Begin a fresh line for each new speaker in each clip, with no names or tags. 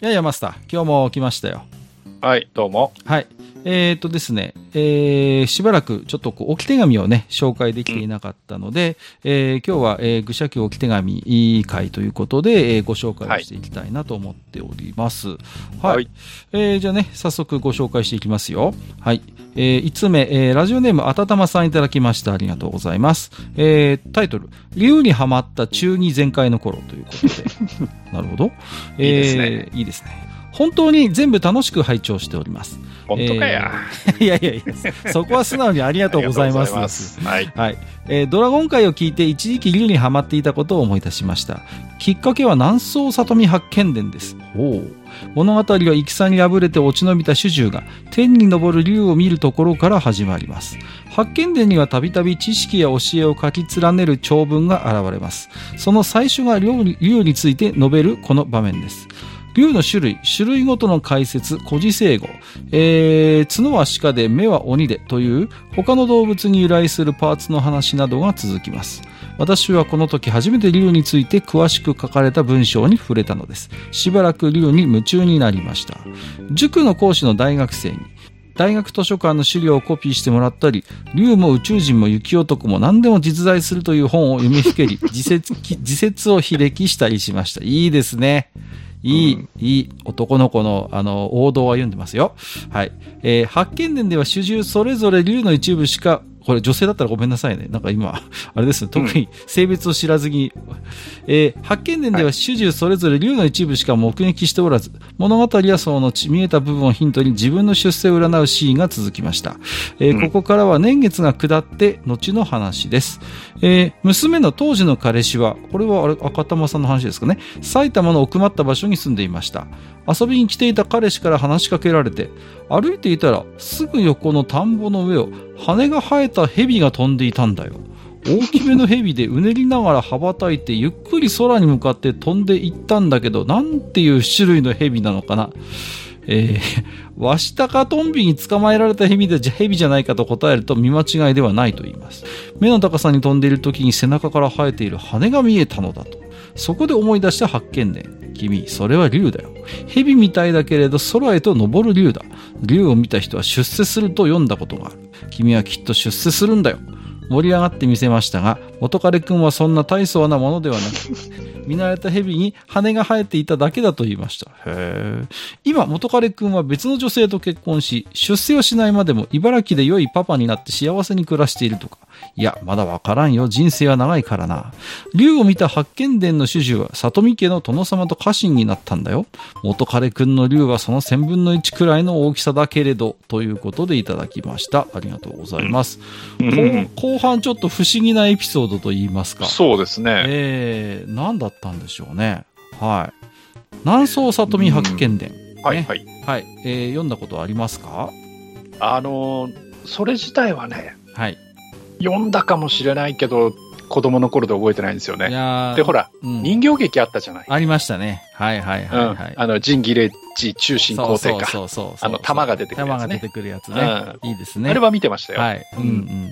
やいや、マスター、今日も来ましたよ。
はい、どうも。
はい。えっ、とですね、えー、しばらくちょっとこう置き手紙をね、紹介できていなかったので、えー今日は、えー、愚者記置き手紙会ということで、えーご紹介をしていきたいなと思っております。はい。
はい
えーじゃあね、早速ご紹介していきますよ。はい。えー、5つ目、えーラジオネームあたたまさんいただきました。ありがとうございます。えータイトル、竜にはまった中二全開の頃ということで。なるほど。えー
いいですね
いいですね。本当に全部楽しく拝聴しております。
本当かや。
えー いやいやいや、そこは素直にありがとうございます。
ますはい。
はい。えードラゴン界を聞いて一時期竜にハマっていたことを思い出しました。きっかけは南宋里見八犬伝です。物語は戦に敗れて落ち延びた主従が天に昇る竜を見るところから始まります。八犬伝にはたびたび知識や教えを書き連ねる長文が現れます。その最初が竜について述べるこの場面です。竜の種類、種類ごとの解説、古事成語、えー、角は鹿で目は鬼でという他の動物に由来するパーツの話などが続きます。私はこの時初めて竜について詳しく書かれた文章に触れたのです。しばらく竜に夢中になりました。塾の講師の大学生に、大学図書館の資料をコピーしてもらったり、竜も宇宙人も雪男も何でも実在するという本を読みふけり、自説自説を非歴したりしました。いいですね。いい、いい、男の子の、あの、王道を歩んでますよ。はい。えー発見伝では主従それぞれ竜の一部しか、これ女性だったらごめんなさいね。なんか今、あれですね、特に性別を知らずに、えー発見伝では主従それぞれ竜の一部しか目撃しておらず、物語はその後見えた部分をヒントに自分の出世を占うシーンが続きました。えーここからは年月が下って後の話です。えー娘の当時の彼氏は、これはあれ赤玉さんの話ですかね、埼玉の奥まった場所に住んでいました。遊びに来ていた彼氏から話しかけられて、歩いていたらすぐ横の田んぼの上を羽が生えた蛇が飛んでいたんだよ。大きめの蛇でうねりながら羽ばたいてゆっくり空に向かって飛んでいったんだけど、なんていう種類の蛇なのかな。えー、ワシタカトンビに捕まえられた蛇で蛇じゃないかと答えると見間違いではないと言います。目の高さに飛んでいる時に背中から生えている羽が見えたのだと。そこで思い出した発見伝。君、それは竜だよ。蛇みたいだけれど空へと登る竜だ。竜を見た人は出世すると読んだことがある。君はきっと出世するんだよ。盛り上がってみせましたが、元彼くんはそんな大層なものではなく、見慣れた蛇に羽が生えていただけだと言いました。へえ。今、元彼くんは別の女性と結婚し、出世をしないまでも茨城で良いパパになって幸せに暮らしているとか。いや、まだわからんよ。人生は長いからな。竜を見た八犬伝の主従は、里見家の殿様と家臣になったんだよ。元彼くんの竜はその千分の一くらいの大きさだけれど、ということでいただきました。ありがとうございます。
うん
後後半ちょっと不思議なエピソードと言いますか。
そうですね。
えー、何だったんでしょうね。はい。南宋里見八犬伝。ね
はいはい。
はい。えー読んだことありますか？
あのー、それ自体はね、
はい。
読んだかもしれないけど、子供の頃で覚えてないんですよ
い
ね。で、ほら、
うん
人形劇あったじゃない？
ありましたね。はいはいはい
うん
はい。
あの、仁義礼智中心皇帝か。
そうそうそうそう
あの玉が出てくるやつね
玉が出てくるやつね。いいですね。
あれは見てましたよ。
はい。うんうん。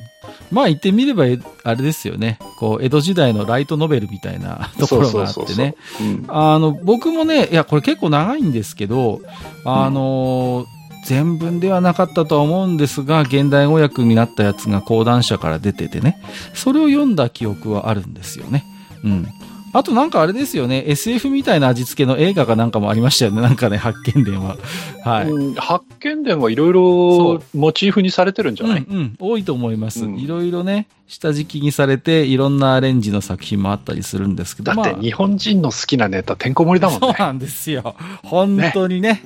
まあ言ってみれば、えあれですよね。こう、江戸時代のライトノベルみたいな ところがあってね。
うん
あの、僕もね、いや、これ結構長いんですけど、あの、全文ではなかったとは思うんですが、現代語訳になったやつが講談社から出ててね、それを読んだ記憶はあるんですよね。うん。あとなんかあれですよね、SF みたいな味付けの映画かなんかもありましたよね、なんかね、発見伝は。はい。
うん発見伝はいろいろモチーフにされてるんじゃない、
うんうん、多いと思います。
うん
いろいろね、下敷きにされて、いろんなアレンジの作品もあったりするんですけど、
だって日本人の好きなネタてんこ盛りだもんね。
そうなんですよ。本当にね。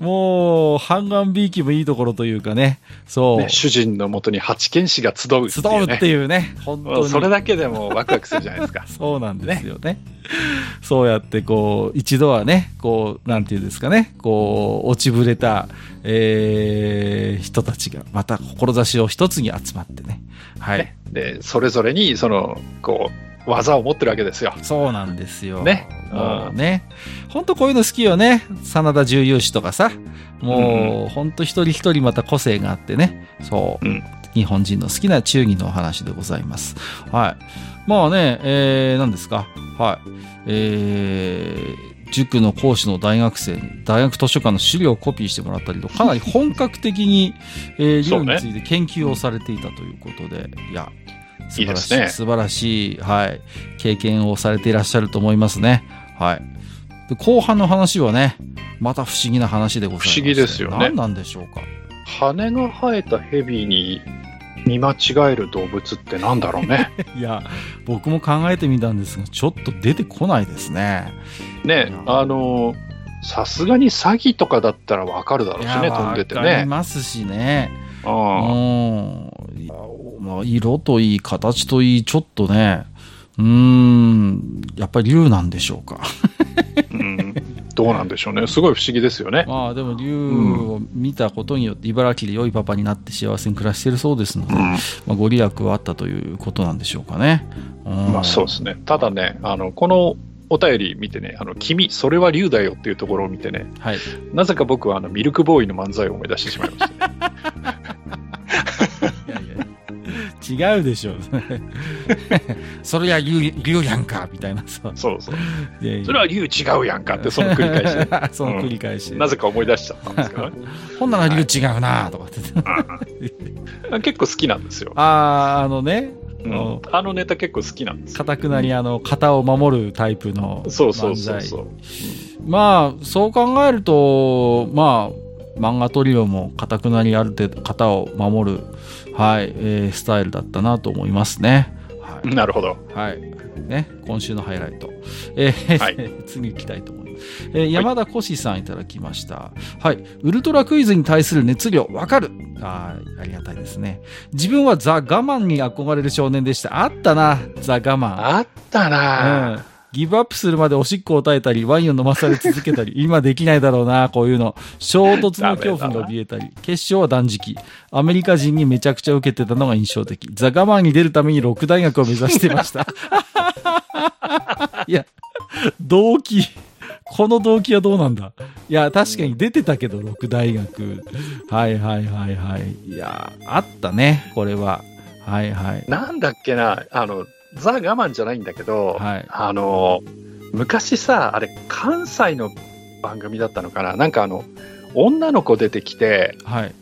もう、半眼ビーキもいいところというかね。そう。
ね主人のもとに八犬士が集うって
集
いう。
っていうね。本当に。
それだけでもワクワクするじゃないですか。
そうなんですよね。そうやってこう、一度はね、こう、なんていうんですかね、こう、落ちぶれた、えー、人たちが、また志を一つに集まってね。はい。
ねで、それぞれに、その、こう、技を持ってるわけですよ。
そうなんですよ。
ね
もうね。ほんとこういうの好きよね。真田重勇士とかさ。もう、ほんと一人一人また個性があってね。そう。
うん
日本人の好きな忠義のお話でございます。はい。まあね、えー、何ですか？はい。えー、塾の講師の大学生に大学図書館の資料をコピーしてもらったりと、かなり本格的に、えー、
そうね
竜について研究をされていたということで、いや、素晴らしい、
ね
素晴らしい、はい、経験をされていらっしゃると思いますね。はい。で後半の話はね、また不思議な話でございます。
不思議ですよね
何なんでしょうか？
羽が生えた蛇に見間違える動物ってなんだろうね。
いや、僕も考えてみたんですが、ちょっと出てこないですね。
ね、あの、さすがに詐欺とかだったらわかるだろうしね、飛んでて
わかり
ね。
ますしね。
う
うん色といい、形といい、ちょっとね、うーん、やっぱり竜なんでしょうか。
うんどうなんでしょうね。すごい不思議ですよね。
まあでも竜を見たことによって茨城で良いパパになって幸せに暮らしているそうですので、まあ、ご利益はあったということなんでしょうかね。うん
まあそうですね。ただね、あの、このお便り見てね、あの、君、それは竜だよっていうところを見てね、
はい。
なぜか僕はあの、ミルクボーイの漫才を思い出してしまいましたね。
いやいや違うでしょう。それや竜竜やんかみたいなさ。
そうそう。
いやいや
それは竜違うやんかって、その繰り返しで。
その繰り返し。
なぜか思い出しちゃったんですけどね。
ほんなら竜違うなとかって。
結構好きなんですよ。
ああ、あのね、
うんあのネタ結構好きなんですよ。
かたくなにあの、型を守るタイプの
そうそうそう
漫才
そう。
まあ、そう考えると、まあ、漫画トリオもかたくなにある程度型を守る、はい、えースタイルだったなと思いますね。はい。
なるほど。
はい。ね、今週のハイライト。えー
はい
次行きたいと思います。えー山田コシさんいただきました。はい。ウルトラクイズに対する熱量、わかるあーありがたいですね。自分はザ・我慢に憧れる少年でした。あったな、ザ・我慢。
あったな
うん。ギブアップするまでおしっこを耐えたり、ワインを飲まされ続けたり、今できないだろうな、こういうの。衝突の恐怖に怯えたり、決勝は断食。アメリカ人にめちゃくちゃ受けてたのが印象的。ザ・ガマンに出るために六大学を目指していました。いや、動機。この動機はどうなんだ？いや、確かに出てたけど、六大学。はいはいはいはい。いや、あったね、これは。はいはい。
なんだっけな、あの、ザ・我慢じゃないんだけど、
はい。
あの、昔さ、あれ、関西の番組だったのかな？なんかあの、女の子出てきて、
はい。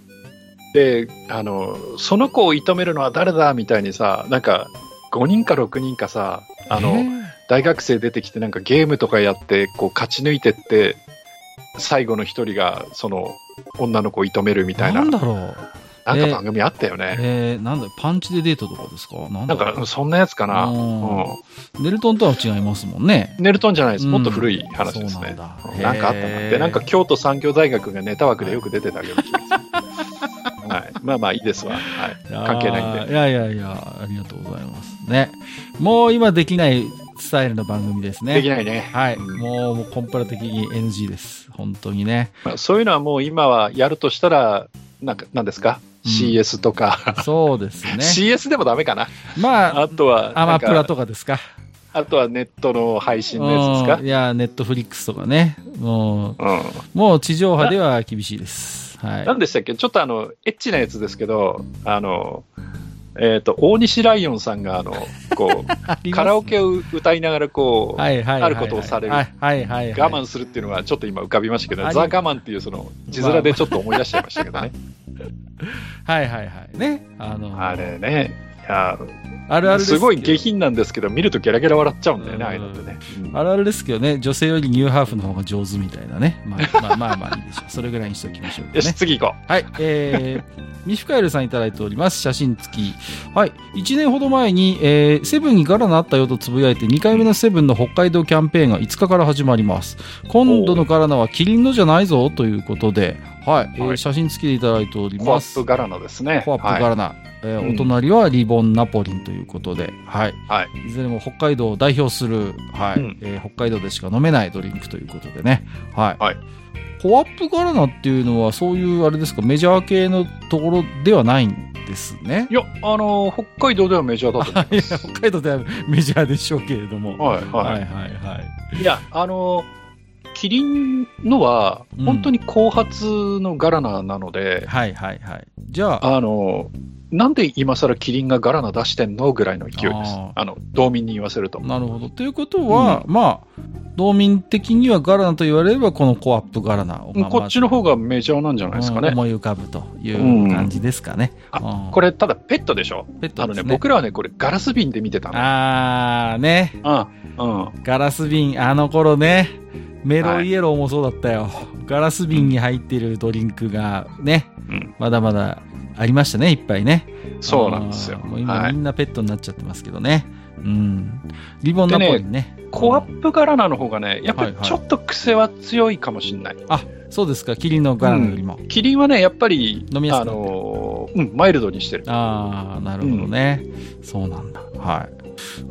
で、あの、その子を射止めるのは誰だ？みたいにさ、なんか、5人か6人かさ、あの、
えー
大学生出てきてなんかゲームとかやって、こう勝ち抜いてって、最後の一人が、その、女の子を射止めるみたいな、
なん
なん
だろう。
か番組あったよね。
えー、なんだ、パンチでデートとかですか？なん
か、そんなやつかな。
うん
う
ネルトンとは違いますもんね。
ん。ネルトンじゃないです。もっと古い話ですね。
そうなん
なんかあったな。で、なんか京都産業大学がネタ枠でよく出てたけど、はい。まあまあいいですわ。はい。関係ないんで。
いやいやいや、ありがとうございます。ね。もう今できないスタイルの番組ですね。
できないね。
はい。
うん
もうもうコンプラ的に NG です。本当にね。
まあ、そういうのはもう今はやるとしたら、なんか、なんですか、
うん
?CS とか。
そうですね。
CS でもダメかな？
まあ、
あとは、
アマプラとかですか？
あとはネットの配信のやつです
うんいや、ネットフリックスとかね。もう、
かうん。
もう地上波では厳しいです。はい。
何でしたっけ？ちょっとあの、エッチなやつですけど、あの、えっ、と、大西ライオンさんが、あの、こう、カラオケを歌いながら、こう、
はいはいはいはい
あることをされる
はいはいはいはい。
我慢するっていうのはちょっと今浮かびましたけど、ザ・我慢っていうその字面でちょっと思い出しちゃいましたけどね。
はいはいはい。ね。あの、
あれね。いや
あるあるですけど
すごい下品なんですけど、見るとギャラギャラ笑っちゃうんだよね、
うん
ああいうのってね。うん
あるあるですけどね、女性よりニューハーフの方が上手みたいなね。まあまあまあまあいいでしょう。それぐらいにしておきましょうか
よし、
ね。
次行こ
はい。えー、ミフカエルさんいただいております。写真付き。はい。1年ほど前に、えー、セブンにガラナあったよとつぶやいて、2回目のセブンの北海道キャンペーンが5日から始まります。今度のガラナはキリンのじゃないぞということで、はい。えー
はい
写真付きでいただいており
う。コア
ます。
ップガラナですね。
コアップガ
はい
ラナ。えー
うん
お隣はリボンナポリンということで、はい。
はい。
いずれも北海道を代表する、はい
うん
えー北海道でしか飲めないドリンクということでね。はい。
はい
コアップガラナっていうのは、そういうあれですか、メジャー系のところではないんですね？
いや、あの、北海道ではメジャーだと思
い や北海道ではメジャーでしょうけれども。
う。はい、
は
はい
はいはい。
い。いや、あの、キリンのは
うん、
本当に後発のガラナなので、
はいはいはい。じゃあ、
あの、なんで今更キリンがガラナ出してんのぐらいの勢いです
あ
の、道民に言わせると。
なるほど。ということは、まあ、道民的にはガラナと言われれば、このコアップガラナを、まあ
こっちの方がメジャーなんじゃないですかね。
うん思い浮かぶという感じですかね。
あ
うん
これ、ただペットでしょ？
ペットね。
あのね、僕らはね、これガラス瓶で見てたの。
あー、ね。
うん。うん。
ガラス瓶、あの頃ね、メロンイエローもそうだったよ。ガラス瓶に入ってるドリンクがね、
うん
まだまだありましたね、いっぱいね。
そうなんですよ
もう。今
はい
みんなペットになっちゃってますけどね。うん。リボンナポリンね。
コアップガラナの方がね、やっぱ
はいはい
りちょっと癖は強いかもしれない。
あ、そうですか、キリンのガラナよりも。
キリンはね、やっぱり、あ
飲みやすくなってる
のーうん、マイルドにしてる。
ああ、なるほどね、そうなんだ。はい。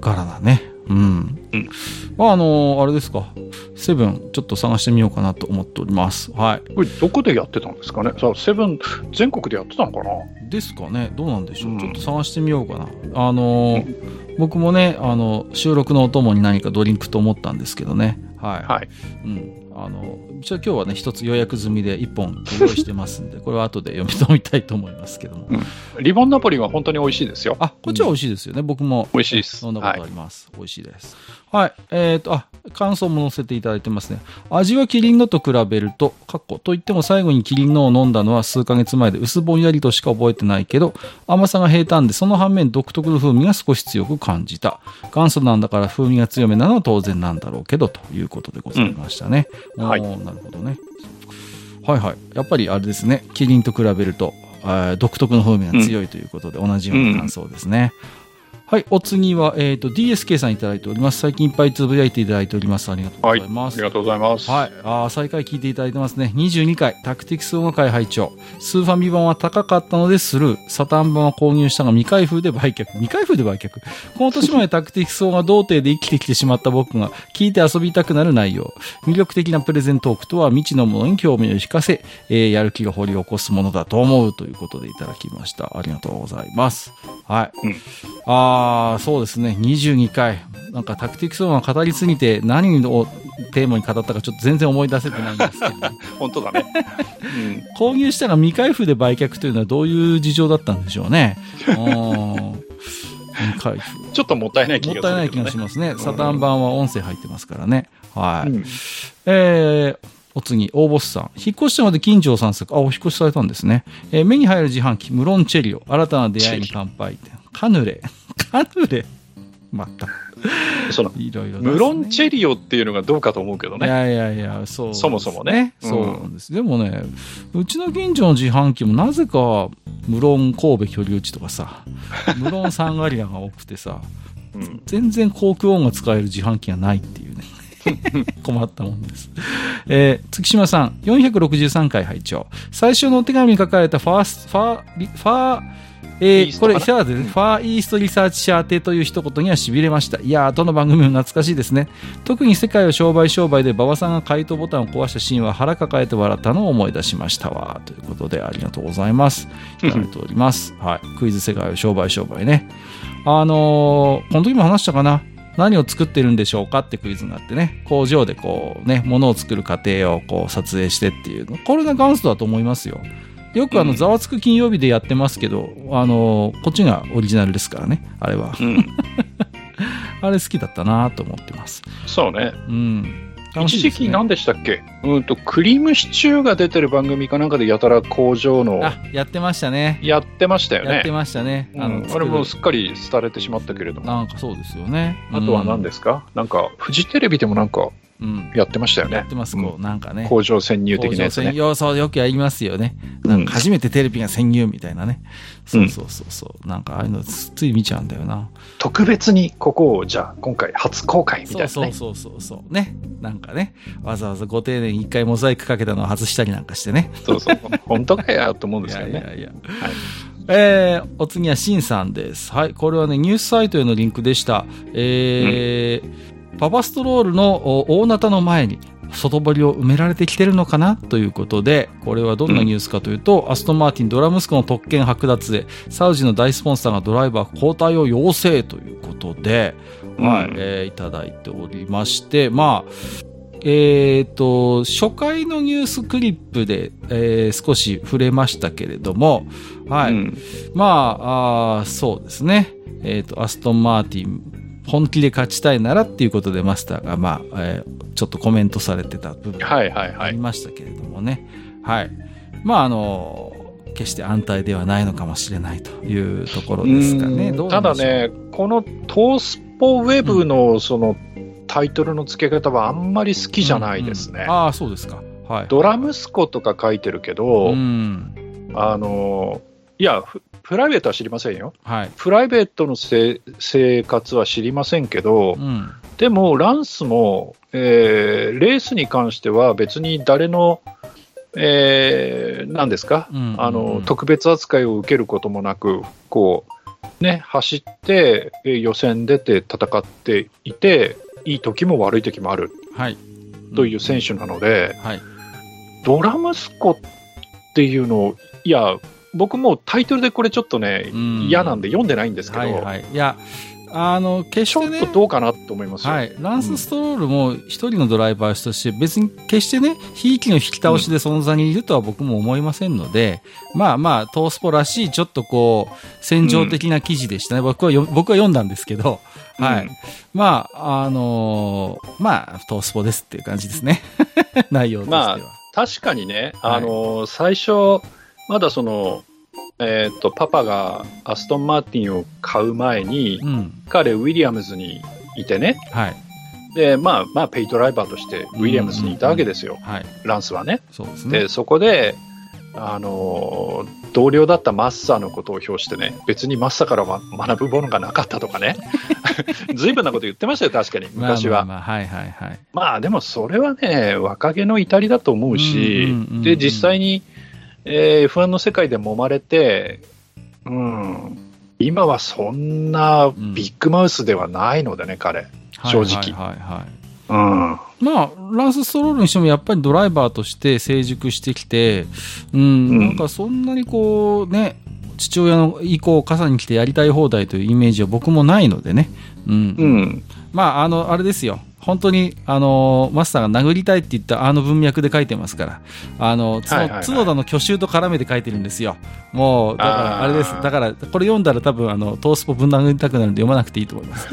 ガラナね。うん。
うん
まあ、あのーあれですか。セブン、ちょっと探してみようかなと思っております。はい。
これ、どこでやってたんですかね？さあ、セブン、全国でやってたのかな？
ですかね。どうなんでしょう。
うん
ちょっと探してみようかな。あのー僕もね、あの、収録のお供に何かドリンクと思ったんですけどね。はい。
はい。
うん。あの、一応今日はね、一つ予約済みで一本用意してますんで、これは後で読み止みたいと思いますけども。
リボンナポリンは本当に美味しいですよ。
あ、こっちは美味しいですよね。僕も。
美味しいです
飲んだことあります。美味しいです。はい。えっ、と、あ、感想も載せていただいてますね。味はキリンのと比べると、かっこといっても最後にキリンのを飲んだのは数ヶ月前で薄ぼんやりとしか覚えてないけど、甘さが平坦で、その反面独特の風味が少し強く感じた。元祖なんだから風味が強めなのは当然なんだろうけど、ということでございましたね。
うんはい
なるほどね。はいはい。やっぱりあれですね。キリンと比べると、えー独特の風味が強いということで、同じような感想ですね。はい。お次は、えっ、と、DSK さんいただいております。最近いっぱいつぶやいていただいております。ありがとうご
はい。
ざいます。
ありがとうございます。
はい。あー再開聞いていただいてますね。22回、タクティクス音楽会拝聴スーファミ版は高かったのでスルー。サタン版は購入したが未開封で売却。未開封で売却？この年までタクティクス音が童貞で生きてきてしまった僕が聞いて遊びたくなる内容。魅力的なプレゼントークとは未知のものに興味を引かせ、えーやる気が掘り起こすものだと思うということでいただきました。ありがとうございます。はい。
うん
ああ、そうですね。22回。なんかタクティクス音が語りすぎて何をテーマに語ったかちょっと全然思い出せてないんですけど、
本当だね。
購入したら未開封で売却というのはどういう事情だったんでしょうね。未開封。
うん。ちょっともったいない気がするね。
もったいない気がしますね。サタン版は音声入ってますからね。はい。
うん
えー、お次、大ボスさん。引っ越したので近所を散策。あ、お引っ越しされたんですね。えー目に入る自販機、ムロンチェリオ。新たな出会いに乾杯。カヌレ。カヌレ。また。
その、
いろいろね、
ムロンチェリオっていうのがどうかと思うけどね。
いやいやいや、そうです、
そもそもねうん
そうなんです。でもね、うちの近所の自販機もなぜか、無論神戸居留地とかさ、無論サンガリアが多くてさ、
うん
全然航空音が使える自販機がないっていうね。困ったもんです。えー月島さん、463回拝聴最初のお手紙に書かれたファース、ファー、リファー、えー、これ、シャーでね、ファーイーストリサーチシャーテという一言には痺れました。いやー、どの番組も懐かしいですね。特に世界を商売商売で馬場さんが回答ボタンを壊したシーンは腹抱えて笑ったのを思い出しましたわ。ということで、ありがとうございます。いただいております。はい。クイズ世界を商売商売ね。あのーこの時も話したかな？何を作ってるんでしょうかってクイズがあってね、工場でこうね、物を作る過程をこう撮影してっていうの。これが元祖だと思いますよ。よくあの、
うん
ざわつく金曜日でやってますけど、あのーこっちがオリジナルですからね、あれは。
うん。
あれ好きだったなと思ってます。
そうね。
うん。楽し
一時期何でしたっけ？うんと、クリームシチューが出てる番組かなんかでやたら工場の
あ、やってましたね。
やってましたよね。
やってましたね。
うん
あの、
あれも
作
すっかり廃れてしまったけれど
る
も。
なんかそうですよね。
あとは何
で
ですか、なんか、フジテレビでもなんか
うん。
やってましたよね
やっ。てます、こう、なんかね。
工場潜入的なやつね。
工場よくやりますよね。
うん
なんか初めてテレビが潜入みたいなね。そうそうそうそう。なんかああいうのつつい見ちゃうんだよな。
特別にここを、じゃあ今回初公開みたい
そう
なね。
そうそうそうそう。ね。なんかね、わざわざご丁寧に一回モザイクかけたのを外したりなんかしてね。
そうそう。本当かよと思うんですよね。
いやいやいや。
はい
えー、お次はシンさんです。はい、これはね、ニュースサイトへのリンクでした。えーパパストロールのお大ナタの前に、外堀を埋められてきてるのかな？ということで、これはどんなニュースかというと、アストンマーティンドラ息子の特権剥奪で、サウジの大スポンサーがドライバー交代を要請ということで、はい、
うん
えーいただいておりまして、まあ、えっ、と、初回のニュースクリップで、えー少し触れましたけれども、はい。
うん
まあ、あーそうですね。えっ、と、アストンマーティン、本気で勝ちたいならっていうことでマスターが、まあ、えーちょっとコメントされてた部分
はいはいはい。
ありましたけれどもね。はい。まあ、あの、決して安泰ではないのかもしれないというところですかね。
ただね、このトースポウェブのそのタイトルの付け方はあんまり好きじゃないですね。
うんうんああ、そうですか。はい。
ドラ息子とか書いてるけど、
うん。
あの、いや、フプライベートは知りませんよ。
はい。
プライベートのせ生活は知りませんけど、
うん。
でも、ランスも、えーレースに関しては別に誰の、えー、何ですか、
うん
あの、特別扱いを受けることもなく、こう、ね、走って、えー予選出て戦っていて、いい時も悪い時もある
はい。
という選手なので、
はい。
ドラ息子っていうのを、いや、僕もうタイトルでこれちょっとね、
うん
嫌なんで読んでないんですけど、
はいはい。いや、あの、決
ちょっ
してね、
とどうかなと思いますよ。
はい、ランス・ストロールも一人のドライバーとして別に決してね、ひいきの引き倒しで存在にいるとは僕も思いませんので、まあまあ、トースポらしいちょっとこう、戦場的な記事でしたね。僕はよ僕は読んだんですけど、はい。
うん
まあ、あのーまあ、トースポですっていう感じですね。内容としては。
ま確かにね、
はい
あの最初、まだその、えー、とパパがアストン・マーティンを買う前に、
うん。
彼、ウィリアムズにいてね、
はい。
でまあまあ、ペイドライバーとしてウィリアムズにいたわけですよ、
はい。
ランスはね。
そうですね
で、。そこで、あの同僚だったマッサーのことを表してね、別にマッサーからは学ぶものがなかったとかね、ずいぶんなこと言ってましたよ、確かに、昔は。
まあまあまあ、はいはいはい。
まあでもそれはね、若気の至りだと思うし、で、実際に、えー F1 の世界で揉まれて、うん、今はそんなビッグマウスではないのでね、彼。正直
はいはいはい。
うん。
まあ、ランス・ストロールにしてもやっぱりドライバーとして成熟してきて、うん、
うん
なんかそんなにこうね、父親の意向を傘に来てやりたい放題というイメージは僕もないのでね。うん。
うん。
まあ、あの、あれですよ。本当に、あの、マスターが殴りたいって言ったあの文脈で書いてますから、あの、つの
はいはいはい
角田の去就と絡めて書いてるんですよ。もう、だから、
あ
れです。だから、これ読んだら多分、あの、トースポぶん殴りたくなるんで読まなくていいと思います。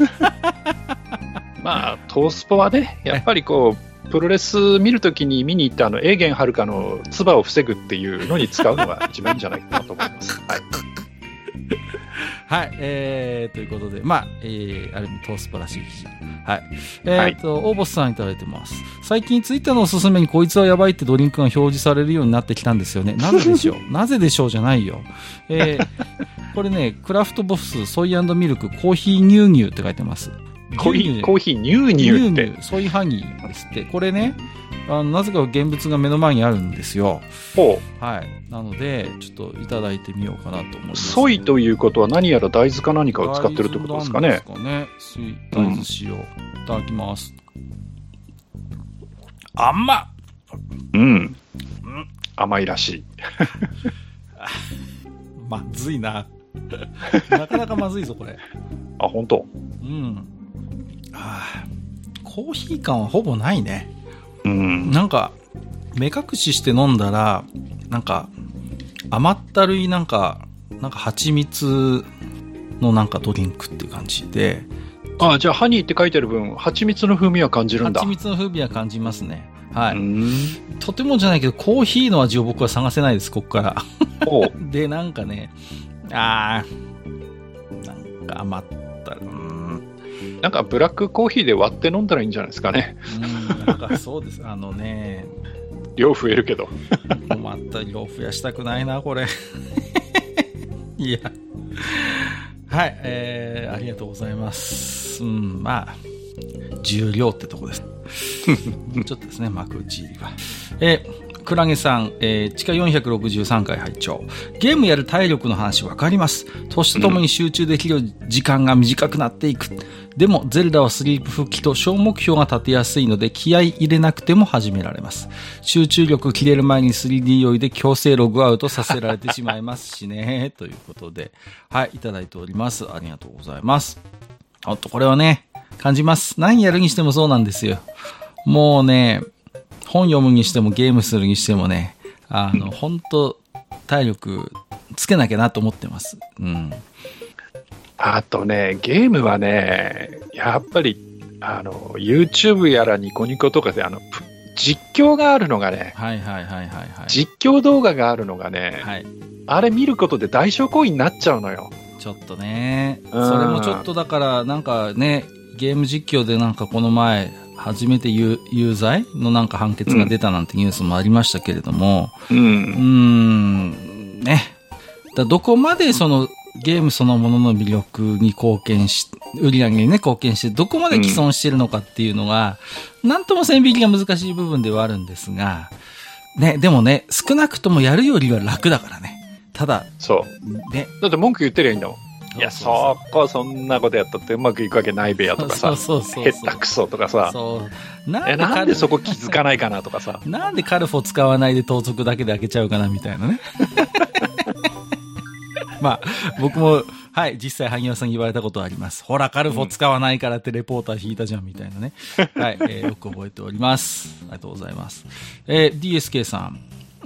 まあ、トースポはね、やっぱりこう、プロレス見るときに見に行ったあの、エーゲンはるかの唾を防ぐっていうのに使うのが一番いいんじゃないかなと思います。はい。
はい、えー、ということで、まあ、えー、ある意味トースポらしい記事。はい。えー、と、オーボスさんいただいてます。最近ツイッターのおすすめにこいつはやばいってドリンクが表示されるようになってきたんですよね。なぜでしょう？なぜでしょうじゃないよ。えー、これね、クラフトボスソイミルクコーヒー乳乳って書いてます。
コーヒー、コーヒー、ニューニューって。
乳ソイハギですって。これね、あのなぜか現物が目の前にあるんですよ。
ほ
はい。なので、ちょっといただいてみようかなと思いま
う。
す。
ソイということは何やら大豆か何かを使ってるってことですかね。
ですかね。水大豆塩。いただきます。甘っ
うん。甘いらしい。
まずいな。なかなかまずいぞ、これ。
あ、本当。
うん。コーヒー感はほぼないね。
うん。
なんか、目隠しして飲んだら、なんか、甘ったるいなんか、なんか蜂蜜のなんかドリンクっていう感じで、
あ、じゃあ、ハニーって書いてる分、蜂蜜の風味は感じるんだ。
蜂蜜の風味は感じますね。はい。
うん。
とてもじゃないけど、コーヒーの味を僕は探せないです、ここから。で、なんかね、あー、なんか甘った
なんか、ブラックコーヒーで割って飲んだらいいんじゃないですかね。
うんなんかそうです。あのね、
量増えるけど。
困った量増やしたくないな、これ。いや。はい、えー、ありがとうございます。うん、まあ、重量ってとこです。ちょっとですね、幕内は。えークラゲさん、えー、地下463回拝聴ゲームやる体力の話わかります。年とともに集中できる時間が短くなっていく。でも、ゼルダはスリープ復帰と小目標が立てやすいので、気合い入れなくても始められます。集中力切れる前に 3D 酔いで強制ログアウトさせられてしまいますしね。ということで、はい、いただいております。ありがとうございます。ほんと、これはね、感じます。何やるにしてもそうなんですよ。もうね、本読むにしてもゲームするにしてもね、あの、本当体力つけなきゃなと思ってます。うん。
あとね、ゲームはね、やっぱり、あの、YouTube やらニコニコとかで、あの、プ実況があるのがね、
はいはいはいはいはい。
実況動画があるのがね、
はい。
あれ見ることで代償行為になっちゃうのよ。
ちょっとね。
うん
それもちょっとだから、なんかね、ゲーム実況でなんかこの前、初めて有有罪のなんか判決が出たなんてニュースもありましたけれども、
う。
うーん、ね。だどこまでそのゲームそのものの魅力に貢献し、売り上げにね、貢献して、どこまで既存してるのかっていうのが、なんとも線引きが難しい部分ではあるんですが、ね、でもね、少なくともやるよりは楽だからね。ただ、
そう。
ね。
だって文句言ってりゃいいんだもん。いや、そこそんなことやったってうまくいくわけないべやとかさ、
そうそうそう
へったくそとかさ、
そう。な
え
ん
なんでそこ気づかないかなとかさ、
なんでカルフォ使わないで盗賊だけで開けちゃうかなみたいなね。まあ、僕も、はい、実際、萩尾さんに言われたことはあります。ほら、カルフォ使わないからってレポーター引いたじゃん、みたいなね。はい、えーよく覚えております。ありがとうございます。えー DSK さん。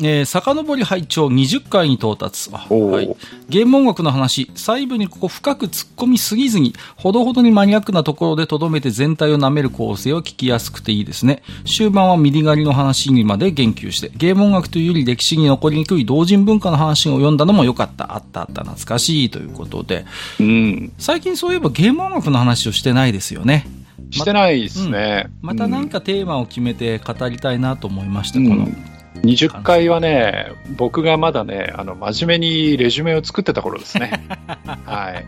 えー、遡り拝聴20回に到達。はい。ゲーム音楽の話、細部にここ深く突っ込みすぎずに、ほどほどにマニアックなところで留めて全体を舐める構成は聞きやすくていいですね。終盤はミリ狩りの話にまで言及して、ゲーム音楽というより歴史に残りにくい同人文化の話を読んだのも良かった。あったあった、懐かしいということで、
うん、
最近そういえばゲーム音楽の話をしてないですよね。
してないですね。
またなんかテーマを決めて語りたいなと思いました、
うん、
この。
20回はね、僕がまだね、あの、真面目にレジュメを作ってた頃ですね。はい。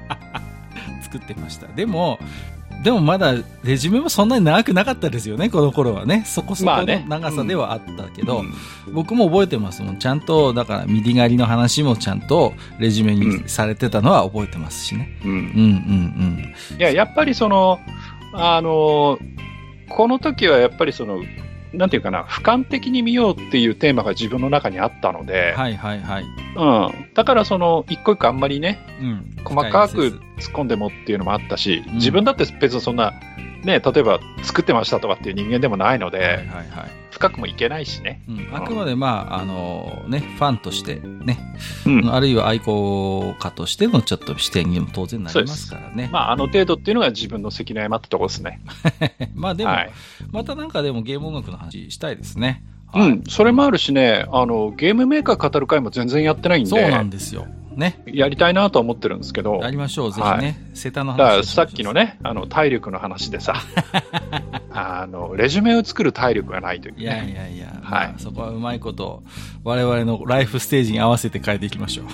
作ってました。でも、でもまだレジュメもそんなに長くなかったですよね、この頃はね。そこそこの長さではあったけど、
うん
僕も覚えてますもん。ちゃんと、だからミディ狩りの話もちゃんとレジュメにされてたのは覚えてますしね。
うん
うんうん
いや、やっぱりその、あの、この時はやっぱりその、なんていうかな、俯瞰的に見ようっていうテーマが自分の中にあったの
うん。
で、
はいはいはい。
うん。だからその、一個一個あんまりね、
うん。
細かく突っ込んでもっていうのもあったし、
うん
自分だって別にそんな、ね、例えば作ってましたとかっていう人間でもないので、
説はいはいはい。
深くもいけないしね。
うん、あくまでまあ、あのね、ファンとしてね、
うん。
あるいは愛好家としてのちょっと視点にも当然なりますからね。
まあ、あの程度っていうのが自分の責任誤ったところですね。
まあでも、
はい。
またなんかでもゲーム音楽の話したいですね。はい
うん。それもあるしね、あの、ゲームメーカー語る会も全然やってないんで、
そうなんですよ。ね。
やりたいなとは思ってるんですけど、
やりましょう、ぜひね。
はい
セタの話
だからさっきの。ね、あの体力の話でさ、あのレジュメを作る体力がないという、ね。
いやいやいや、
はい
まあそこはうまいこと、我々のライフステージに合わせて変えていきましょう。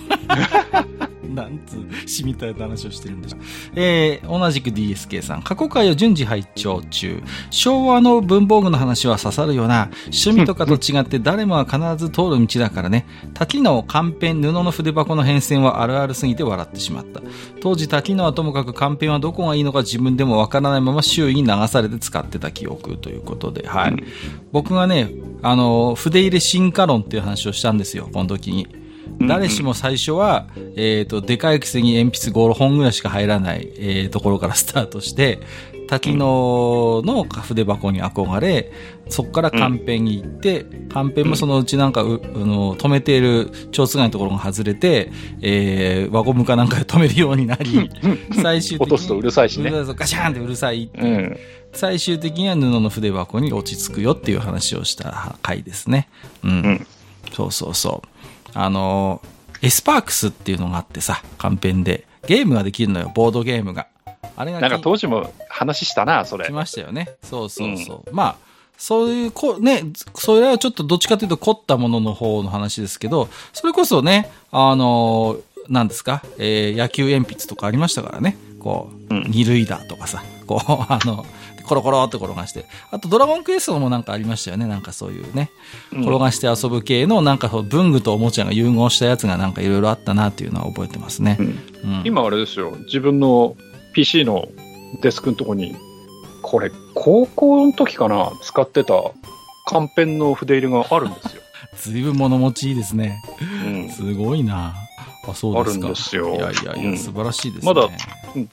なんつう、しみたいな話をしてるんでしょう。えー、同じく DSK さん、過去回を順次拝聴中。昭和の文房具の話は刺さるよな。趣味とかと違って誰もが必ず通る道だからね。滝のカンペン、布の筆箱の変遷はあるあるすぎて笑ってしまった。当時滝のはともかくカンペンはどこがいいのか自分でもわからないまま周囲に流されて使ってた記憶ということで、はい。僕がね、あの、筆入れ進化論っていう話をしたんですよ、この時に。誰しも最初は、えっ、と、でかいくせに鉛筆5本ぐらいしか入らない、えーところからスタートして、滝野の筆箱に憧れ、そこからカンペンに行って、カンペンもそのうちなんかう、あの止めている蝶つがいのところが外れて、えー、輪ゴムかなんかで止めるようになり、最終的に。
落とすとうるさいしね
ガシャンってうるさいって
うん。
最終的には布の筆箱に落ち着くよっていう話をした回ですね。うん。
うん
そうそうそう。あのー、エスパークスっていうのがあってさ、カンペンで。ゲームができるのよ、ボードゲームが。あれが
なんか
き
当時も話したな、それ
来。ましたよね。そうそうそう。まあ、そういう、こね、それはちょっとどっちかというと凝ったものの方の話ですけど、それこそね、あのー、何ですか、えー野球鉛筆とかありましたからね。こう、
うん
二塁打とかさ、こう、あの、コロコロって転がして。あと、ドラゴンクエストもなんかありましたよね。なんかそういうね。
うん
転がして遊ぶ系の、なんか文具とおもちゃが融合したやつがなんかいろいろあったなっていうのは覚えてますね
今あれですよ、自分の PC のデスクのとこに、これ、高校の時かな、使ってたカンペンの筆入れがあるんですよ。
ずいぶん物持ちいいですね。
うん
すごいな。あ、そうですか。
あるんですよ
いやいやいや、
うん
素晴らしいですね。
まだ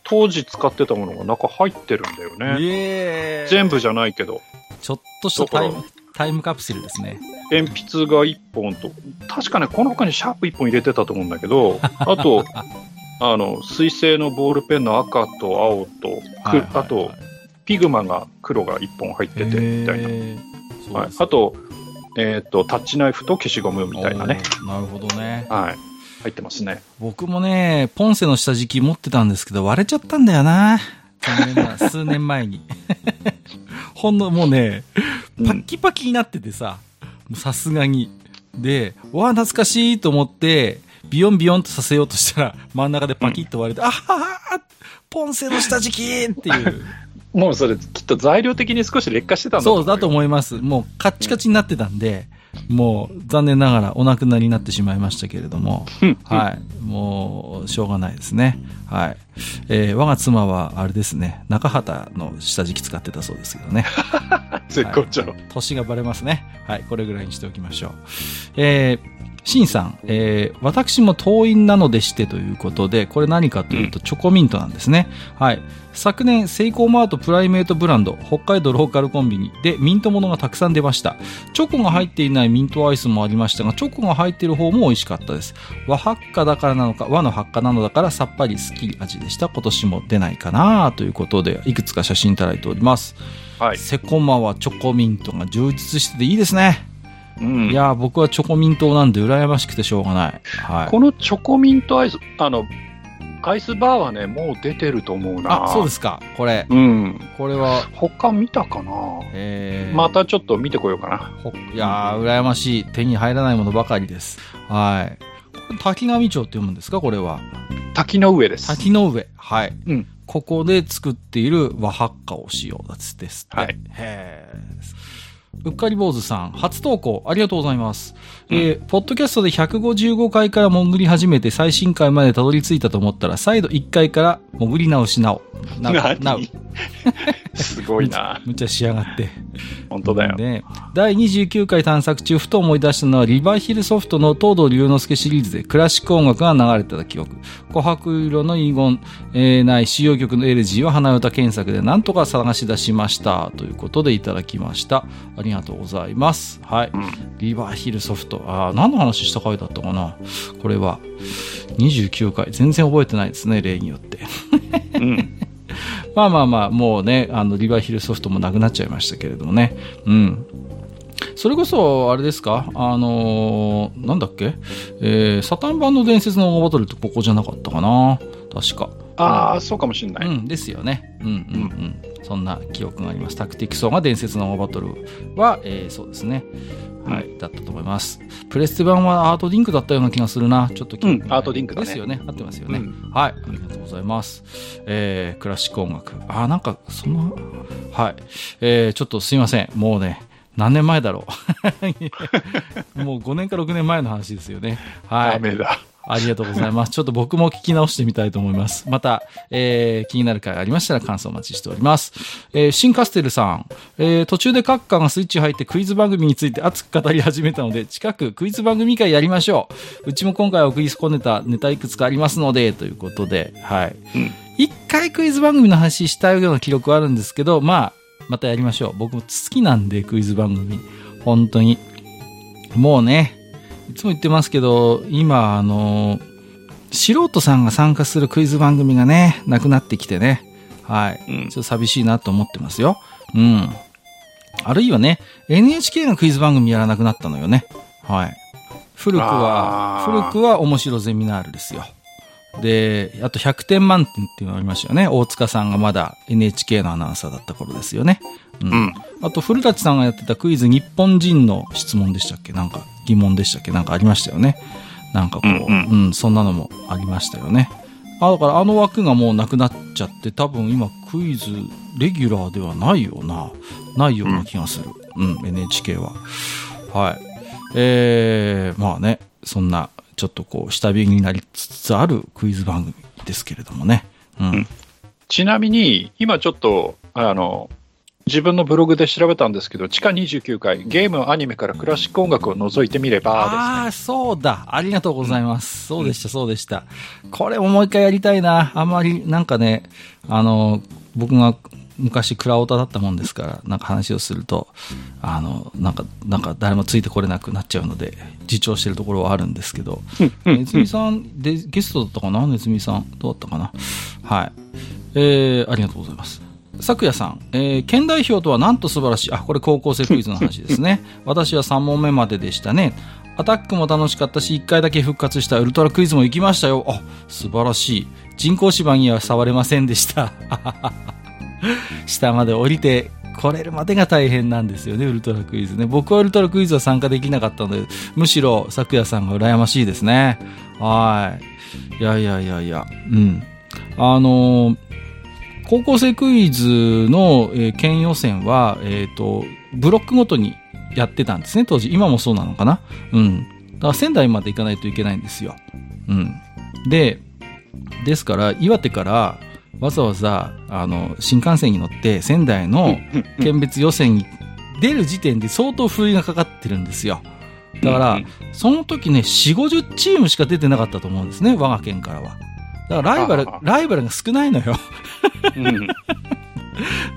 当時使ってたものが中入ってるんだよね。全部じゃないけど、
ちょっとしたタイ
だ
ム、タイムカプセルですね。
鉛筆が1本と、確かね、この他にシャープ1本入れてたと思うんだけど、あと、あの、水星のボールペンの赤と青と、く
はいはい
あと、ピグマが黒が1本入ってて、みたいな。はい、あと、えっ、と、タッチナイフと消しゴムみたいなね。
おーなるほどね。
はい。入ってますね。
僕もね、ポンセの下敷き持ってたんですけど、割れちゃったんだよな。数年前に。ほんの、もうね、パッキパキになっててさ、さすがに。で、わあ、懐かしいと思って、ビヨンビヨンとさせようとしたら、真ん中でパキッと割れて、あははポンセの下敷きっていう。
もうそれ、きっと材料的に少し劣化してたんだ
そうだと
う
思います。もうカッチカチになってたんで、もう残念ながらお亡くなりになってしまいましたけれども、
よ。
はい。もう、しょうがないですね。はい。えー我が妻は、あれですね、中畑の下敷き使ってたそうですけどね。
絶好調。
年がバレますね。はい。これぐらいにしておきましょう。えー、シンさん、えー私も党員なのでしてということで、これ何かというと、チョコミントなんですね。はい。昨年、セイコーマートプライメートブランド、北海道ローカルコンビニでミントものがたくさん出ました。チョコが入っていないミントアイスもありましたが、チョコが入っている方も美味しかったです。和発火だからなのか、和の発火なのだからさっぱりすっきり味でした。今年も出ないかなということで、いくつか写真いただいております。
はい。
セコマはチョコミントが充実してていいですね。
うん
いやー、僕はチョコミントなんで羨ましくてしょうがない。はい。
このチョコミントアイス、あの、アイスバーはね、もう出てると思うな。
あ、そうですか。これ。
うん。
これは、
他見たかな？
えー、
またちょっと見てこようかな。
ほいやー、羨ましい。手に入らないものばかりです。はい。滝上町って読むんですか？これは。
滝の上です。
滝の上。はい。
うん。
ここで作っている和発火を使用だつです。
はい
へーうっかり坊主さん、初投稿ありがとうございます。えーポッドキャストで155回から潜り始めて最新回までたどり着いたと思ったら、再度1回から潜り直しなお。な
何？
なお。
すごいな。
むちゃしやがって。
本当だよ。
で、第29回探索中、ふと思い出したのは、リバーヒルソフトの東堂龍之介シリーズでクラシック音楽が流れてた記憶。琥珀色の遺言、えーない使用曲のエレジーは花歌検索で何とか探し出しました。ということでいただきました。ありがとうございます。はい。
うん。
リバーヒルソフト。ああ、何の話した回だったかな？これは。29回。全然覚えてないですね、例によって。
うん。
まあまあまあ、もうね、あの、リバーヒルソフトもなくなっちゃいましたけれどもね。うん。それこそ、あれですか？あのーなんだっけ？えー、サタン版の伝説のオーバトルってここじゃなかったかな？確か。
ああ、そうかもしんない。
うん、ですよね。うんうんうん。そんな記憶があります。タクティクソーが伝説のオーバトルは、えーそうですね。はい、だったと思います。プレステ版はアートリンクだったような気がするな。ちょっと
うんアートリンクだね
ですよね。合ってますよね。
うん
はい、ありがとうございます。えー、クラシック音楽。あー、なんか、そんな、はい。えー、ちょっとすいません。もうね、何年前だろう。もう5年か6年前の話ですよね。はい。
ダメだ。
ありがとうございます。ちょっと僕も聞き直してみたいと思います。また、えー気になる回ありましたら感想お待ちしております。えーシンカステルさん、えー途中でカッカーがスイッチ入ってクイズ番組について熱く語り始めたので、近くクイズ番組会やりましょう。うちも今回は送り込んでたネタいくつかありますので、ということで、はい。
うん
一回クイズ番組の話したような記録はあるんですけど、まあ、またやりましょう。僕も好きなんで、クイズ番組。本当に。もうね、いつも言ってますけど、今、あの、素人さんが参加するクイズ番組がね、なくなってきてね。はい。
うん
ちょっと寂しいなと思ってますよ。うん。あるいはね、NHK がクイズ番組やらなくなったのよね。はい。古くは、古くは面白ゼミナールですよ。で、あと100点満点っていうのがありましたよね。大塚さんがまだ NHK のアナウンサーだった頃ですよね。うん
うん。
あと、古舘さんがやってたクイズ日本人の質問でしたっけ？なんか疑問でしたっけ？なんかありましたよね。なんかこう、
うん
うん、そんなのもありましたよね。あ、だからあの枠がもうなくなっちゃって、多分今クイズレギュラーではないよな。ないような気がする。うん、NHK は。はい。えー、まあね、そんな、ちょっとこう、下火になりつつあるクイズ番組ですけれどもね。うん。
うんちなみに、今ちょっと、あの、自分のブログで調べたんですけど、地下29回、ゲーム、アニメからクラシック音楽を除いてみれば
ああー、そうだ。ありがとうございます。そうでした、そうでした。これももう一回やりたいな。あんまり、なんかね、あの、僕が昔クラオタだったもんですから、なんか話をすると、あの、なんか、なんか誰もついてこれなくなっちゃうので、自重してるところはあるんですけど、ネズミさんでゲストだったかな？ネズミさん。どうだったかな？はい。えー、ありがとうございます。昨夜さん、えー、県代表とはなんと素晴らしい。あ、これ高校生クイズの話ですね。私は3問目まででしたね。アタックも楽しかったし、1回だけ復活したウルトラクイズも行きましたよ。あ、素晴らしい。人工芝には触れませんでした。下まで降りて来れるまでが大変なんですよね、ウルトラクイズね。僕はウルトラクイズは参加できなかったので、むしろ昨夜さんが羨ましいですね。はい。いやいやいやいや、うん。あのー高校生クイズの、えー県予選は、えっ、と、ブロックごとにやってたんですね、当時。今もそうなのかな？うん。だから仙台まで行かないといけないんですよ。うん。で、ですから、岩手からわざわざ、あの、新幹線に乗って仙台の県別予選に出る時点で相当不意がかかってるんですよ。だから、その時ね、4、50チームしか出てなかったと思うんですね、我が県からは。だからライバルライバルが少ないのよ。
うん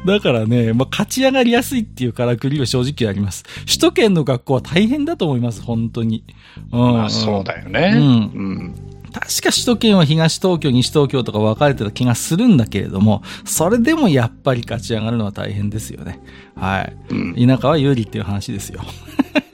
だからね、まあ、勝ち上がりやすいっていうからくりは正直あります。首都圏の学校は大変だと思います、本当に。うん、
まあそうだよね。
うん
うん
確か首都圏は東東京、西東京とか分かれてた気がするんだけれども、それでもやっぱり勝ち上がるのは大変ですよね。はい。
うん
田舎は有利っていう話ですよ。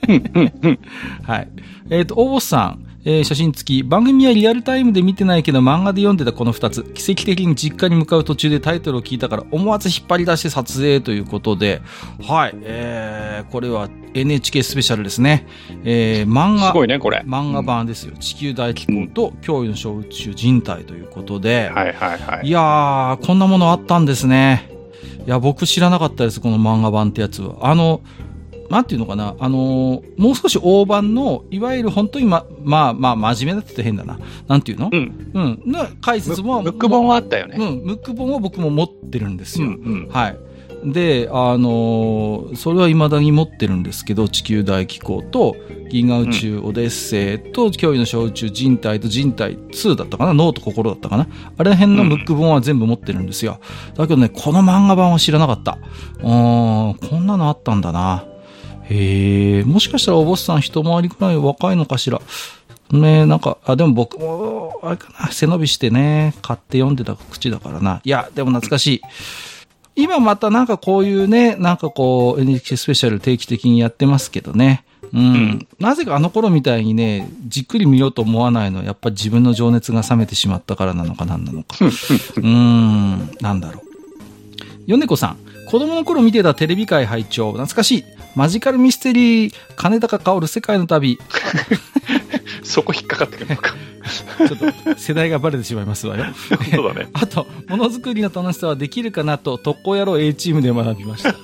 はい。えっ、と、大ボスさん、えー写真付き。番組はリアルタイムで見てないけど漫画で読んでたこの2つ。奇跡的に実家に向かう途中でタイトルを聞いたから思わず引っ張り出して撮影ということで、はい。えー、これは NHK スペシャルですね。えー、漫画。
すごいね、これ。
漫画版ですよ。地球大気候と驚異の小宇宙人体ということで、
はいはいはい
い、。やー、こんなものあったんですね。いや、僕知らなかったです、この漫画版ってやつは。あの、なんていうのかな、あのーもう少し大判の、いわゆる本当にま、まあまあ、真面目だって変だな。なんていうの？
うん。
うん。な解説も、
ムック本はあったよね。
うん、ムック本は僕も持ってるんですよ。
うんうん
はい。で、あのーそれは未だに持ってるんですけど、地球大気候と、銀河宇宙オデッセイと、驚異の小宇宙人体と人体2だったかな？脳と心だったかな？あれ辺のムック本は全部持ってるんですよ。だけどね、この漫画版は知らなかった。うーん、こんなのあったんだな。へえ、もしかしたらおボスさん一回りくらい若いのかしら。ねなんか、あ、でも僕も、あれかな、背伸びしてね、買って読んでた口だからな。いや、でも懐かしい。今またなんかこういうね、なんかこう NHK スペシャル定期的にやってますけどね。うん。なぜかあの頃みたいにね、じっくり見ようと思わないのはやっぱ自分の情熱が冷めてしまったからなのか何なのか。うーん、なんだろう。米子さん、子供の頃見てたテレビ界拝聴懐かしい。マジカルミステリー、金高薫世界の旅。
そこ引っかかってくるのか。
ちょっと世代がバレてしまいますわよ。
そうだね。
あと、ものづくりの楽しさはできるかなと、特攻野郎 A チームで学びました。